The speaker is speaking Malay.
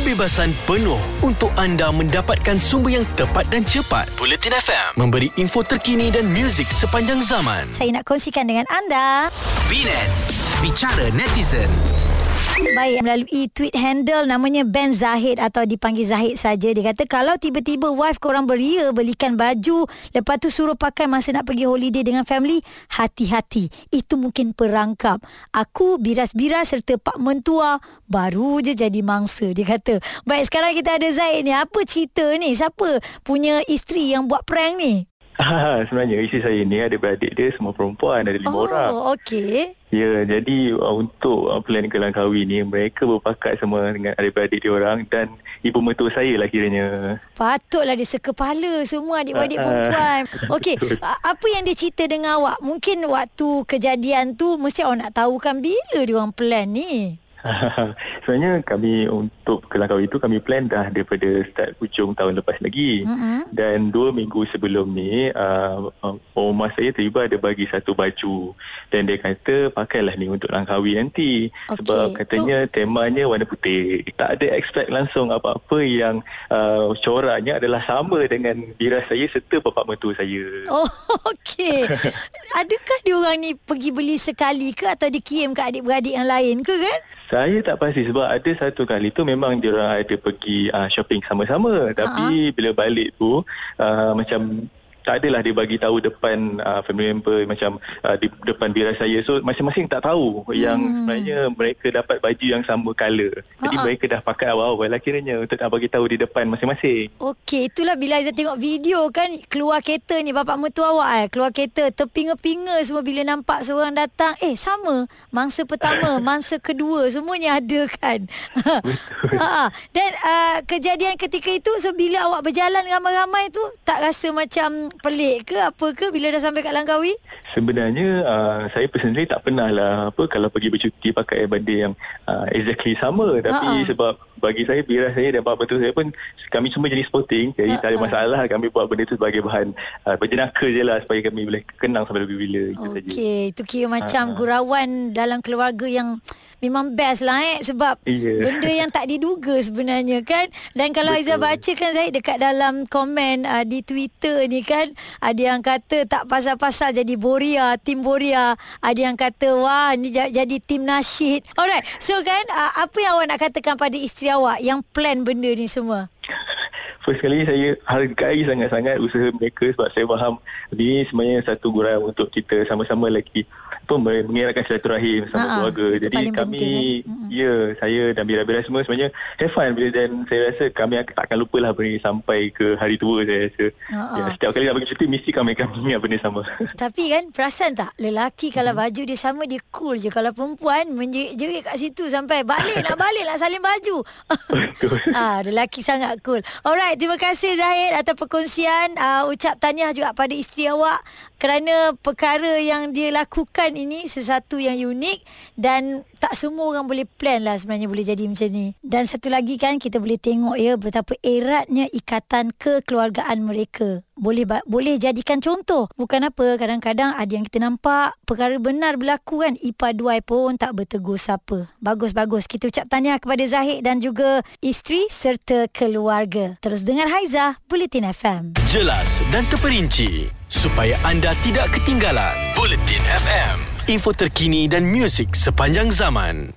kebebasan penuh untuk anda mendapatkan sumber yang tepat dan cepat. Bulletin FM memberi info terkini dan muzik sepanjang zaman. Saya nak kongsikan dengan anda. Binet. Bicara netizen. Baik, melalui tweet handle namanya Ben Zahid atau dipanggil Zahid saja. Dia kata kalau tiba-tiba wife korang beria belikan baju, lepas tu suruh pakai masa nak pergi holiday dengan family, hati-hati. Itu mungkin perangkap. Aku biras-biras serta pak mentua baru je jadi mangsa. Dia kata, baik sekarang kita ada Zahid ni. Apa cerita ni? Siapa punya isteri yang buat prank ni? Sebenarnya isteri saya ni ada beradik dia semua perempuan ada lima oh, orang. okey. Ya, jadi uh, untuk uh, plan kelang kahwin ni mereka berpakat semua dengan adik-beradik dia orang dan ibu mertua saya lah kiranya. Patutlah dia sekepala semua adik-beradik Ah, ah. perempuan. Okey, apa yang dia cerita dengan awak? Mungkin waktu kejadian tu mesti awak nak tahu kan bila dia orang plan ni. Sebenarnya kami untuk kelang kahwin itu kami plan dah daripada start hujung tahun lepas lagi. Mm-mm. Dan dua minggu sebelum ni uh, uh, Omar saya tiba ada bagi satu baju Dan dia kata pakailah ni untuk langkawi nanti Okey, Sebab katanya temanya warna putih Tak ada expect langsung apa-apa yang uh, coraknya adalah sama dengan biras saya serta bapak mertua saya Oh, okey. Adakah dia orang ni pergi beli sekali ke atau dikirim ke adik-beradik yang lain ke kan? Saya tak pasti sebab ada satu kali tu memang dia orang ada pergi uh, shopping sama-sama tapi bila balik tu uh, macam tak adalah dia bagi tahu depan uh, family member macam uh, di depan biras saya. So masing-masing tak tahu hmm. yang sebenarnya mereka dapat baju yang sama colour. Jadi Ha-ha. mereka dah pakai awal-awal lah kiranya untuk nak bagi tahu di depan masing-masing. Okey, itulah bila Aizah tengok video kan keluar kereta ni bapak mertua awak eh keluar kereta terpinga-pinga semua bila nampak seorang datang. Eh sama. Mangsa pertama mangsa kedua semuanya ada kan? Ha dan uh, kejadian ketika itu so bila awak berjalan ramai-ramai tu tak rasa macam pelik ke apa ke bila dah sampai kat Langkawi Sebenarnya uh, saya personally tak pernah lah apa kalau pergi bercuti pakai benda yang uh, exactly sama tapi Ha-ha. sebab bagi saya biras saya dan betul saya pun kami cuma jadi sporting jadi tak ada Ha-ha. masalah kami buat benda tu sebagai bahan uh, berjenaka je lah supaya kami boleh kenang sampai lebih bila itu saja. Okey, itu kira macam Ha. gurauan dalam keluarga yang memang best lah eh sebab Ya. benda yang tak diduga sebenarnya kan. Dan kalau Betul. baca kan Zahid dekat dalam komen uh, di Twitter ni kan ada yang kata tak pasal-pasal jadi Boria, tim Boria. Ada yang kata wah ni ja- jadi tim nasyid. Alright, so kan uh, apa yang awak nak katakan pada isteri awak yang plan benda ni semua? First kali saya hargai sangat-sangat usaha mereka sebab saya faham ini sebenarnya satu gurauan untuk kita sama-sama lagi apa mengeratkan silaturahim sama Ha-ha, keluarga. Jadi kami penting. Mm-mm. ya saya dan bila-bila semua sebenarnya have fun bila- dan saya rasa kami ak- takkan lupa lah benda sampai ke hari tua saya rasa. Ha-ha. Ya, setiap kali nak pergi cuti mesti kami akan ingat benda sama. Tapi kan perasan tak Lelaki kalau baju dia sama Dia cool je Kalau perempuan Menjerit-jerit kat situ Sampai balik Nak balik nak salin baju ah, Lelaki sangat cool Alright Terima kasih Zahid Atas perkongsian. Uh, Ucap tahniah juga pada isteri awak Kerana perkara yang dia lakukan ini Sesuatu yang unik Dan tak semua orang boleh plan lah sebenarnya boleh jadi macam ni. Dan satu lagi kan kita boleh tengok ya betapa eratnya ikatan kekeluargaan mereka. Boleh boleh jadikan contoh. Bukan apa kadang-kadang ada yang kita nampak perkara benar berlaku kan ipa duai pun tak bertegur siapa. Bagus-bagus. Kita ucap tahniah kepada Zahid dan juga isteri serta keluarga. Terus dengar Haiza Bulletin FM. Jelas dan terperinci supaya anda tidak ketinggalan. Bulletin FM, info terkini dan muzik sepanjang zaman.